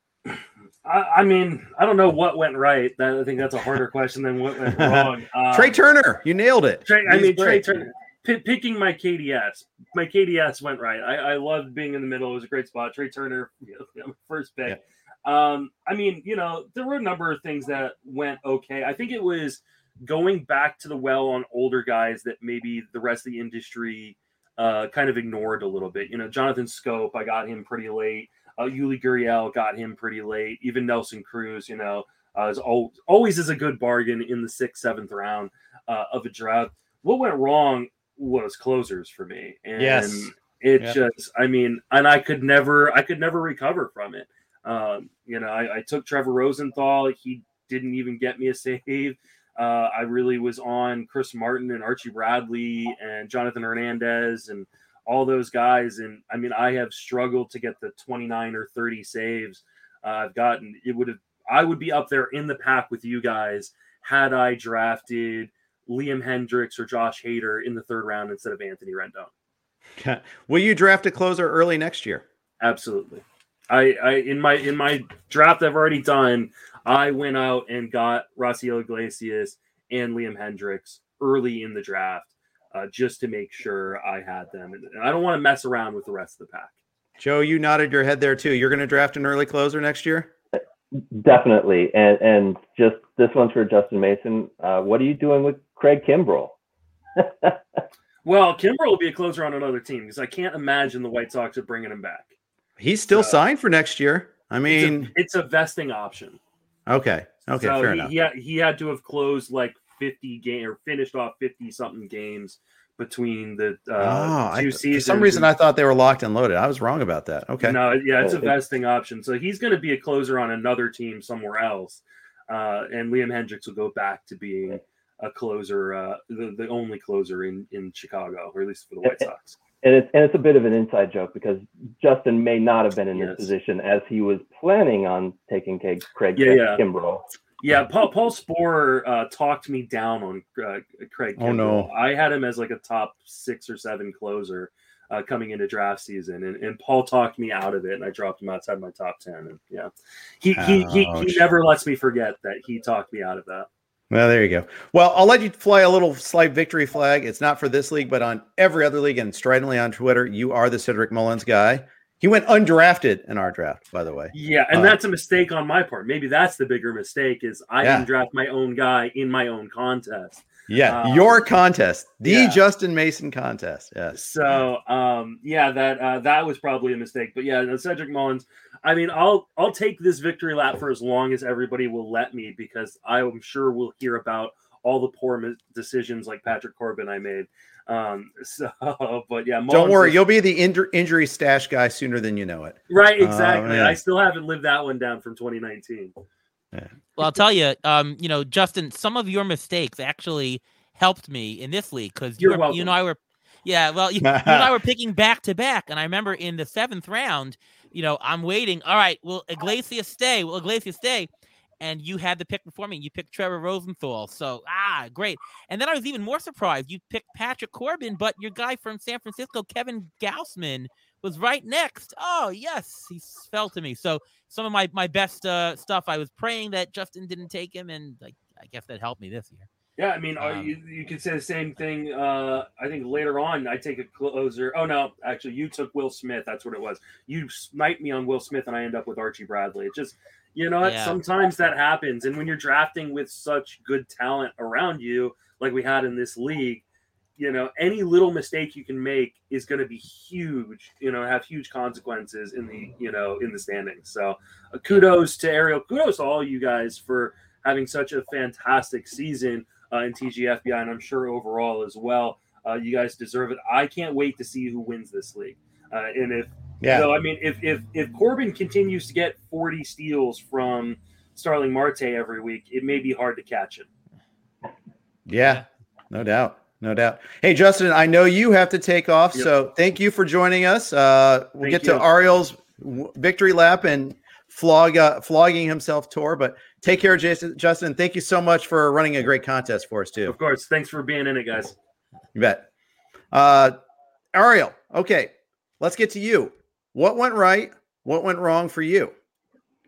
I, I, mean, I don't know what went right. That, I think that's a harder question than what went wrong. Um, Trea Turner, you nailed it. Trea, I mean, great. Trea Turner. P- picking my KDS, my KDS went right. I, I loved being in the middle. It was a great spot. Trea Turner, you know, first pick. Yeah. Um, I mean, you know, there were a number of things that went okay. I think it was going back to the well on older guys that maybe the rest of the industry uh, kind of ignored a little bit. You know, Jonathan Schoop, I got him pretty late. Uh, Yuli Gurriel got him pretty late. Even Nelson Cruz, you know, uh, is al- always is a good bargain in the sixth, seventh round uh, of a draft. What went wrong was closers for me, and yes. it yep. just, I mean, and I could never, I could never recover from it. Um, you know, I, I, took Trevor Rosenthal. He didn't even get me a save. Uh, I really was on Chris Martin and Archie Bradley and Jonathan Hernandez and all those guys. And I mean, I have struggled to get the 29 or 30 saves uh, I've gotten. It would have, I would be up there in the pack with you guys had I drafted Liam Hendriks or Josh Hader in the third round instead of Anthony Rendon. Will you draft a closer early next year? Absolutely. I, I in my in my draft I've already done, I went out and got Raisel Iglesias and Liam Hendriks early in the draft uh, just to make sure I had them. And, I don't want to mess around with the rest of the pack. Joe, you nodded your head there too. You're going to draft an early closer next year? Definitely. And and just this one's for Justin Mason. Uh, what are you doing with Craig Kimbrel? well, Kimbrel will be a closer on another team because I can't imagine the White Sox are bringing him back. He's still so, signed for next year. I mean, it's a, it's a vesting option. Okay. Okay. So fair he, enough. He had, he had to have closed like 50 game or finished off 50 something games between the uh, oh, two I, seasons. For some reason, I thought they were locked and loaded. I was wrong about that. Okay. No, yeah, it's a vesting option. So he's going to be a closer on another team somewhere else. Uh, and Liam Hendriks will go back to being a closer, uh, the, the only closer in, in Chicago, or at least for the White Sox. And it's, and it's a bit of an inside joke because Justin may not have been in yes. this position as he was planning on taking Craig, Craig yeah, yeah. Kimbrel. Yeah, Paul Paul Sporer uh, talked me down on uh, Craig. Oh no, I had him as like a top six or seven closer uh, coming into draft season, and, and Paul talked me out of it, and I dropped him outside my top ten. And yeah, he he he, he never lets me forget that he talked me out of that. Well, there you go. Well, I'll let you fly a little slight victory flag. It's not for this league, but on every other league and stridently on Twitter, you are the Cedric Mullins guy. He went undrafted in our draft, by the way. Yeah, and Uh, that's a mistake on my part. Maybe that's the bigger mistake is I Yeah. didn't draft my own guy in my own contest. Yeah, Uh, your contest, the yeah. Justin Mason contest. Yes. So um, yeah, that uh, that was probably a mistake. But yeah, Cedric Mullins. I mean, I'll I'll take this victory lap for as long as everybody will let me because I'm sure we'll hear about all the poor mis- decisions like Patrick Corbin I made. Um, so, but yeah, Don't worry, is- you'll be the injur- injury stash guy sooner than you know it. right Oh, exactly. man. I still haven't lived that one down from 2019. Well, I'll tell you, um, you know, Justin, some of your mistakes actually helped me in this league because you, You're you and I were, yeah, well, you, you and I were picking back to back, and I remember in the seventh round, you know, I'm waiting. All right, will Iglesias stay? Will Iglesias stay? And you had the pick before me. You picked Trevor Rosenthal. So ah, great. And then I was even more surprised. You picked Patrick Corbin, but your guy from San Francisco, Kevin Gausman, was right next. Oh yes, he fell to me. So some of my my best uh, stuff. I was praying that Justin didn't take him, and like I guess that helped me this year. Yeah, I mean, uh, Um, you, you could say the same thing. Uh, I think later on, I take a closer. Oh no, actually, you took Will Smith. That's what it was. You snipe me on Will Smith, and I end up with Archie Bradley. It just, you know. Yeah. sometimes that happens. And when you're drafting with such good talent around you, like we had in this league, you know, any little mistake you can make is going to be huge. You know, have huge consequences in the you know in the standings. So, uh, kudos to Ariel. Kudos to all you guys for having such a fantastic season uh, in TGFBI, and I'm sure overall as well. Uh, you guys deserve it. I can't wait to see who wins this league. Uh, and if Yeah. know, I mean, if if if Corbin continues to get 40 steals from Starling Marte every week, it may be hard to catch him. Yeah, no doubt. No doubt. Hey, Justin, I know you have to take off. Yep. So thank you for joining us. Uh, we'll Thank get you. to Ariel's victory lap and flog uh, flogging himself tour. But take care, Jason. Justin, thank you so much for running a great contest for us, too. Of course. Thanks for being in it, guys. You bet. Uh, Ariel, okay, let's get to you. What went right? What went wrong for you?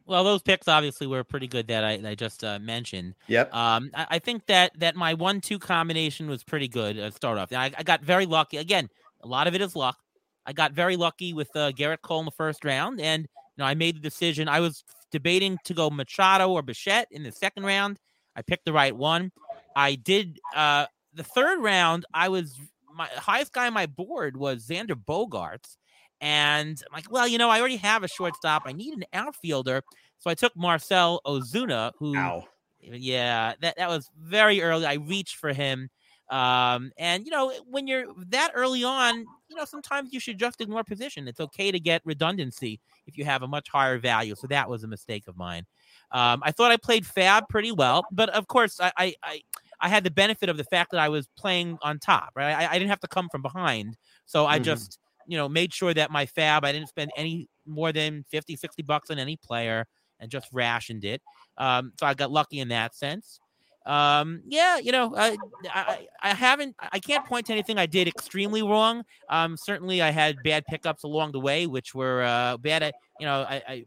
Well, those picks obviously were pretty good that I, that I just uh, mentioned. Yep. Um, I, I think that that my one-two combination was pretty good. Uh, start off, I, I got very lucky. Again, a lot of it is luck. I got very lucky with uh, Gerrit Cole in the first round, and you know I made the decision. I was debating to go Machado or Bichette in the second round. I picked the right one. I did uh, the third round. I was my highest guy on my board was Xander Bogaerts, and I'm like, well, you know, I already have a shortstop. I need an outfielder, so I took Marcel Ozuna, who Ow. yeah, that that was very early. I reached for him. Um, and you know, when you're that early on, you know, sometimes you should just ignore position. It's okay to get redundancy if you have a much higher value. So that was a mistake of mine. Um, I thought I played FAAB pretty well, but of course, I I I, I had the benefit of the fact that I was playing on top, right? I, I didn't have to come from behind, so I Mhm. just you know made sure that my FAAB I didn't spend any more than 50, 60 bucks on any player and just rationed it. Um, so I got lucky in that sense. Um, yeah, you know, I, I, I haven't, I can't point to anything I did extremely wrong. Um, certainly I had bad pickups along the way, which were uh, bad. At, you know, I, I,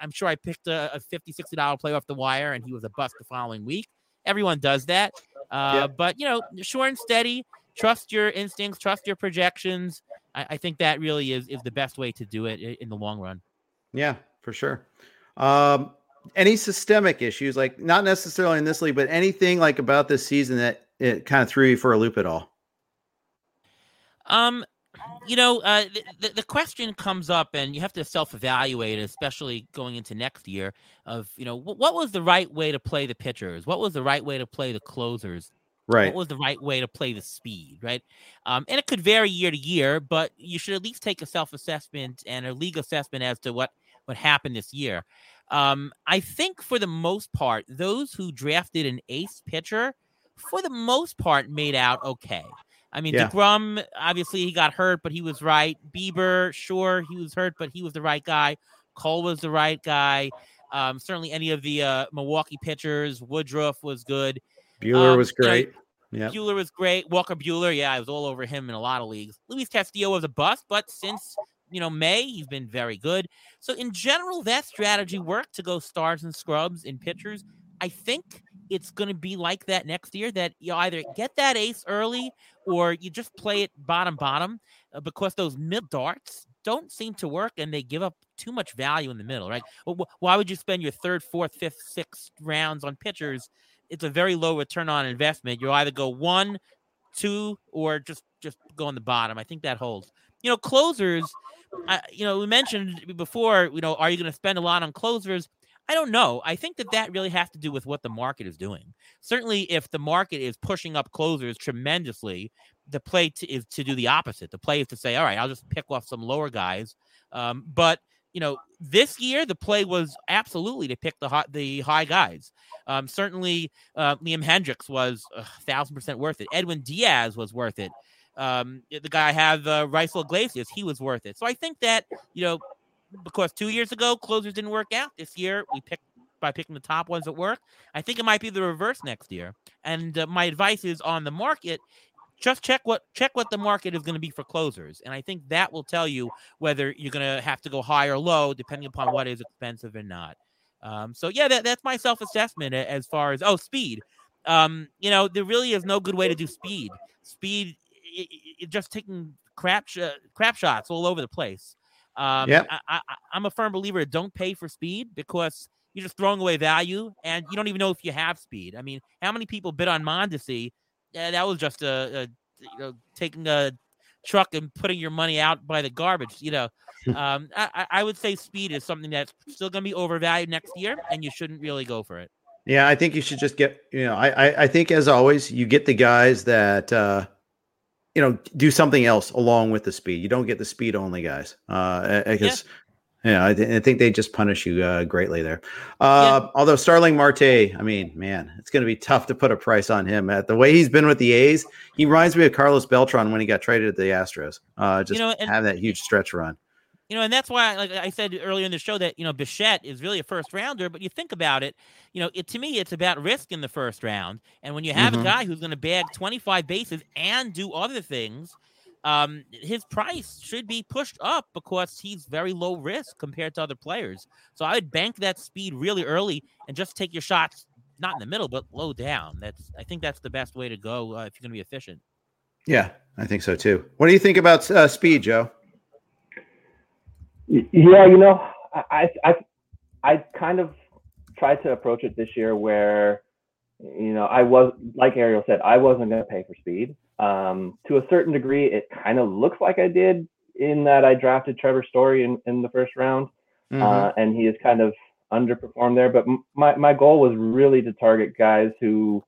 I'm sure I picked a, a 50, 60 dollar player off the wire, and he was a bust the following week. Everyone does that, uh, Yep. but you know, sure and steady. Trust your instincts, trust your projections. I, I think that really is is the best way to do it in the long run. Yeah, for sure. Um, any systemic issues, like not necessarily in this league, but anything like about this season that it kind of threw you for a loop at all? Um, you know, uh, the, the, question comes up, and you have to self-evaluate, especially going into next year. Of you know, wh- what was the right way to play the pitchers? What was the right way to play the closers? Right. What was the right way to play the speed? Right. Um, and it could vary year to year, but you should at least take a self-assessment and a league assessment as to what what happened this year. Um, I think for the most part, those who drafted an ace pitcher, for the most part, made out okay. I mean, Yeah. DeGrom, obviously he got hurt, but he was right. Bieber, sure, he was hurt, but he was the right guy. Cole was the right guy. Um, certainly any of the uh, Milwaukee pitchers, Woodruff was good. Buehler um, was great. Yeah. Buehler was great. Walker Buehler, yeah, I was all over him in a lot of leagues. Luis Castillo was a bust, but since you know May, he's been very good. So in general, that strategy worked to go stars and scrubs in pitchers. I think it's going to be like that next year that you either get that ace early or you just play it bottom bottom uh, because those mid darts don't seem to work and they give up too much value in the middle, right? Well, why would you spend your third, fourth, fifth, sixth rounds on pitchers? It's a very low return on investment. You either go one, two, or just just go on the bottom. I think that holds. You know, closers. I, you know, we mentioned before. You know, are you going to spend a lot on closers? I don't know. I think that that really has to do with what the market is doing. Certainly, if the market is pushing up closers tremendously, the play to, is to do the opposite. The play is to say, all right, I'll just pick off some lower guys. Um, but you know, this year the play was absolutely to pick the high, the high guys. Um, certainly, uh, Liam Hendriks was a thousand percent worth it. Edwin Diaz was worth it. Um, the guy I have, uh, Raisel Iglesias, he was worth it. So I think that you know because two years ago closers didn't work out. This year we picked by picking the top ones that work. I think it might be the reverse next year. And uh, my advice is on the market. Just check what check what the market is going to be for closers, and I think that will tell you whether you're going to have to go high or low, depending upon what is expensive or not. Um, so yeah, that, that's my self assessment as far as oh speed. Um, you know, there really is no good way to do speed. Speed, it, it, just taking crap sh- crap shots all over the place. Um, Yep. I, I, I'm a firm believer. Don't pay for speed because you're just throwing away value, and you don't even know if you have speed. I mean, how many people bid on Mondesi? Yeah, that was just a, a you know taking a truck and putting your money out by the garbage. You know, um, I, I- I would say speed is something that's still going to be overvalued next year, and you shouldn't really go for it. Yeah, I think you should just get, you know, I, I, I think as always, you get the guys that, uh, you know, do something else along with the speed. You don't get the speed only guys. Uh, because, yeah, I, th- I think they just punish you uh, greatly there. Uh, although Starling Marte, I mean, man, it's going to be tough to put a price on him. At the way he's been with the A's, he reminds me of Carlos Beltran when he got traded to the Astros. Uh, just know, and- have that huge stretch run. You know, and that's why, like I said earlier in the show, that you know Bichette is really a first rounder. But you think about it, you know, it to me, it's about risk in the first round. And when you have Mhm. a guy who's going to bag 25 bases and do other things, um, his price should be pushed up because he's very low risk compared to other players. So I would bank that speed really early and just take your shots not in the middle but low down. That's I think that's the best way to go uh, if you're going to be efficient. Yeah, I think so too. What do you think about uh, speed, Joe? Yeah, you know, I I I kind of tried to approach it this year where, you know, I was like Ariel said, I wasn't going to pay for speed. Um, to a certain degree, it kind of looks like I did in that I drafted Trevor Story in, in the first round, Mhm. uh, and he has kind of underperformed there. But m- my my goal was really to target guys who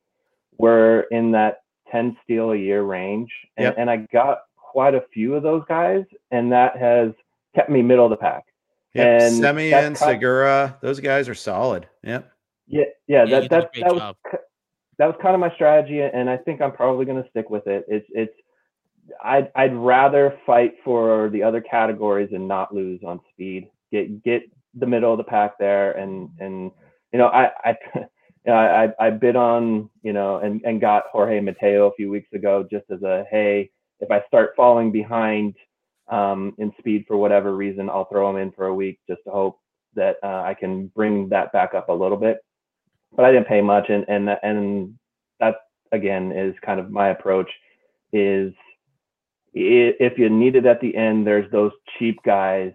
were in that 10 steal a year range, and, Yep. and I got quite a few of those guys, and that has kept me middle of the pack. Yep, And Semien, that's Segura, those guys are solid. Yep. Yeah, yeah, Yeah, that that that was job. that was kind of my strategy, and I think I'm probably going to stick with it. It's it's I'd I'd rather fight for the other categories and not lose on speed. Get get the middle of the pack there, and and you know I I. you know, I, I I bid on, you know, and, and got Jorge Mateo a few weeks ago just as a hey, if I start falling behind um, in speed for whatever reason, I'll throw him in for a week just to hope that uh, I can bring that back up a little bit. But I didn't pay much, and and and that again is kind of my approach. Is if you need it at the end, there's those cheap guys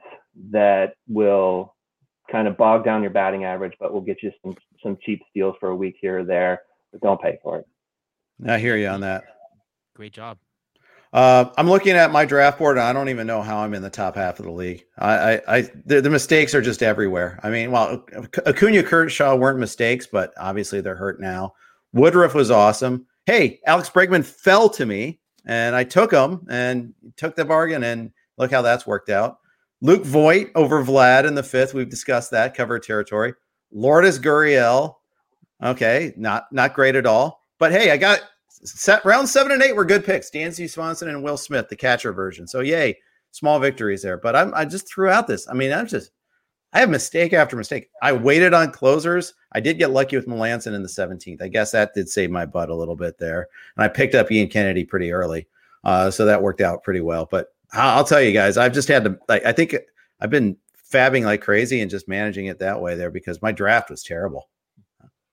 that will kind of bog down your batting average, but will get you some some cheap steals for a week here or there. But don't pay for it. I hear you on that. Great job. Uh, I'm looking at my draft board, and I don't even know how I'm in the top half of the league. I, I, I the, the mistakes are just everywhere. I mean, well, Acuna, Kershaw weren't mistakes, but obviously they're hurt now. Woodruff was awesome. Hey, Alex Bregman fell to me, and I took him and took the bargain, and look how that's worked out. Luke Voit over Vlad in the fifth. We've discussed that cover territory. Lourdes Gurriel, okay, not not great at all. But hey, I got set round seven and eight were good picks. Dansby Swanson and Will Smith, the catcher version. So yay, small victories there. But I'm I just threw out this. I mean, I'm just I have mistake after mistake. I waited on closers. I did get lucky with Melancon in the 17th. I guess that did save my butt a little bit there. And I picked up Ian Kennedy pretty early. Uh, so that worked out pretty well. But I'll tell you guys, I've just had to like I think I've been fabbing like crazy and just managing it that way there because my draft was terrible.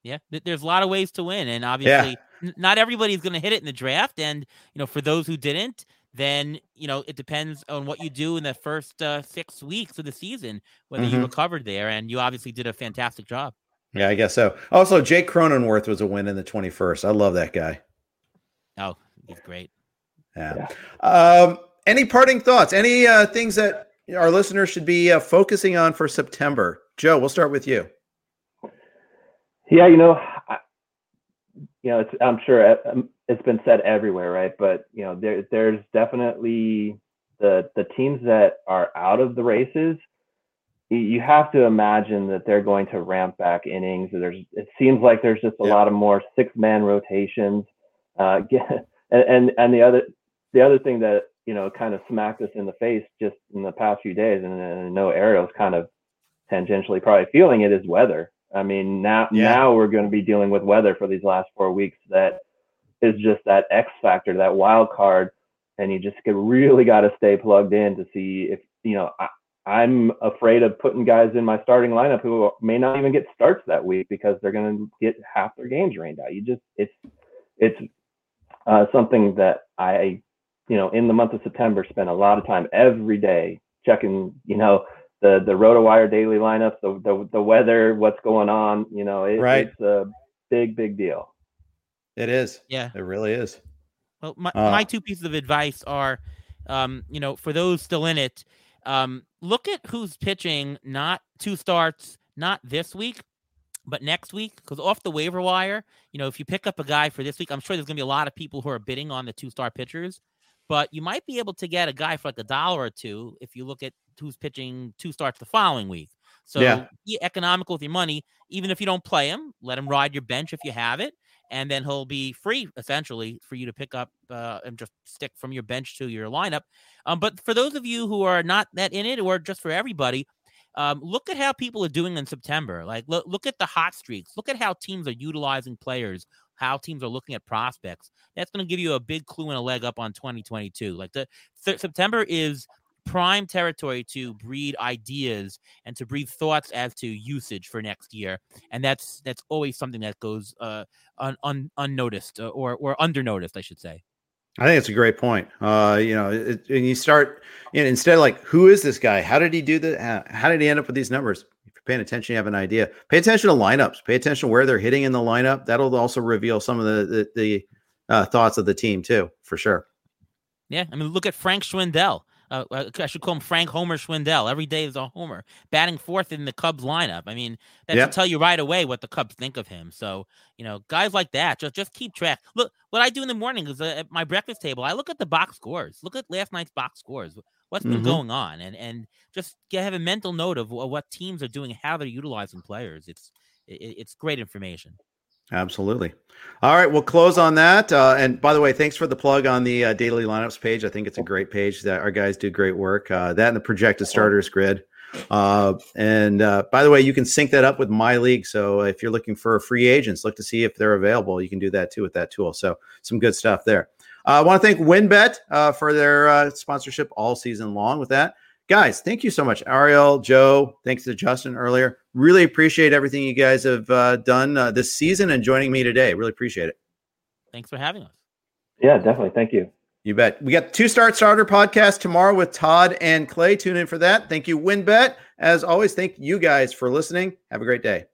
Yeah, there's a lot of ways to win, and obviously, yeah. not everybody's going to hit it in the draft. And you know, for those who didn't, then you know it depends on what you do in the first uh, six weeks of the season, whether mm-hmm. you recovered there. And you obviously did a fantastic job. Yeah, I guess so. Also, Jake Cronenworth was a win in the 21st. I love that guy. Oh, he's great. Yeah. yeah. Um, any parting thoughts? Any uh, things that our listeners should be uh, focusing on for September? Joe, we'll start with you. Yeah, you know, I, you know, it's, I'm sure um, it's been said everywhere, right? But you know, there, there's definitely the the teams that are out of the races. You have to imagine that they're going to ramp back innings. There's, it seems like there's just a yeah. lot of more six man rotations. Uh, and, and and the other the other thing that you know kind of smacked us in the face just in the past few days, and, and I know Ariel's kind of tangentially probably feeling it is weather. I mean, now yeah. now we're going to be dealing with weather for these last four weeks. That is just that X factor, that wild card, and you just really got to stay plugged in to see if you know. I, I'm afraid of putting guys in my starting lineup who may not even get starts that week because they're going to get half their games rained out. You just it's it's uh, something that I, you know, in the month of September, spent a lot of time every day checking, you know, the the RotoWire daily lineups, the, the the weather, what's going on. You know, it, right. it's a big big deal. It is. Yeah, it really is. Well, my, uh, my two pieces of advice are, um, you know, for those still in it, um, look at who's pitching. Not two starts, not this week, but next week, because off the waiver wire, you know, if you pick up a guy for this week, I'm sure there's going to be a lot of people who are bidding on the two star pitchers. But you might be able to get a guy for like a dollar or two if you look at who's pitching two starts the following week. So yeah. be economical with your money, even if you don't play him. Let him ride your bench if you have it, and then he'll be free essentially for you to pick up uh, and just stick from your bench to your lineup. Um, but for those of you who are not that in it, or just for everybody, um, look at how people are doing in September. Like, look, look at the hot streaks. Look at how teams are utilizing players, how teams are looking at prospects. That's going to give you a big clue and a leg up on 2022. Like, the th- September is prime territory to breed ideas and to breed thoughts as to usage for next year and that's that's always something that goes uh un, un, unnoticed uh, or or undernoticed i should say I think it's a great point. Uh, you know, it, and you start you know, instead of like, who is this guy? How did he do that? How, did he end up with these numbers? If you're paying attention, you have an idea. Pay attention to lineups. Pay attention to where they're hitting in the lineup. That'll also reveal some of the the, the uh, thoughts of the team too, for sure. Yeah, I mean, look at Frank Schwindel. Uh, uh, I should call him Frank Homer Schwindel. Every day is a homer, batting fourth in the Cubs lineup. I mean, that yep. tell you right away what the Cubs think of him. So, you know, guys like that, just just keep track. Look, what I do in the morning is uh, at my breakfast table, I look at the box scores. Look at last night's box scores. What's been mm-hmm. going on, and and just get, have a mental note of what teams are doing, how they're utilizing players. It's it, it's great information. Absolutely. All right, we'll close on that. Uh, and by the way, thanks for the plug on the uh, daily lineups page. I think it's a great page that our guys do great work. Uh, that and the projected starters grid. Uh, and uh, by the way, you can sync that up with my league. So if you're looking for free agents, look to see if they're available. You can do that too with that tool. So some good stuff there. Uh, I want to thank WynnBET for their sponsorship all season long. With that, guys, thank you so much, Ariel, Joe. Thanks to Justin earlier. Really appreciate everything you guys have uh, done uh, this season and joining me today. Really appreciate it. Thanks for having us. Yeah, definitely. Thank you. You bet. We got two start starter podcast tomorrow with Todd and Clay. Tune in for that. Thank you, WynnBET. As always, thank you guys for listening. Have a great day.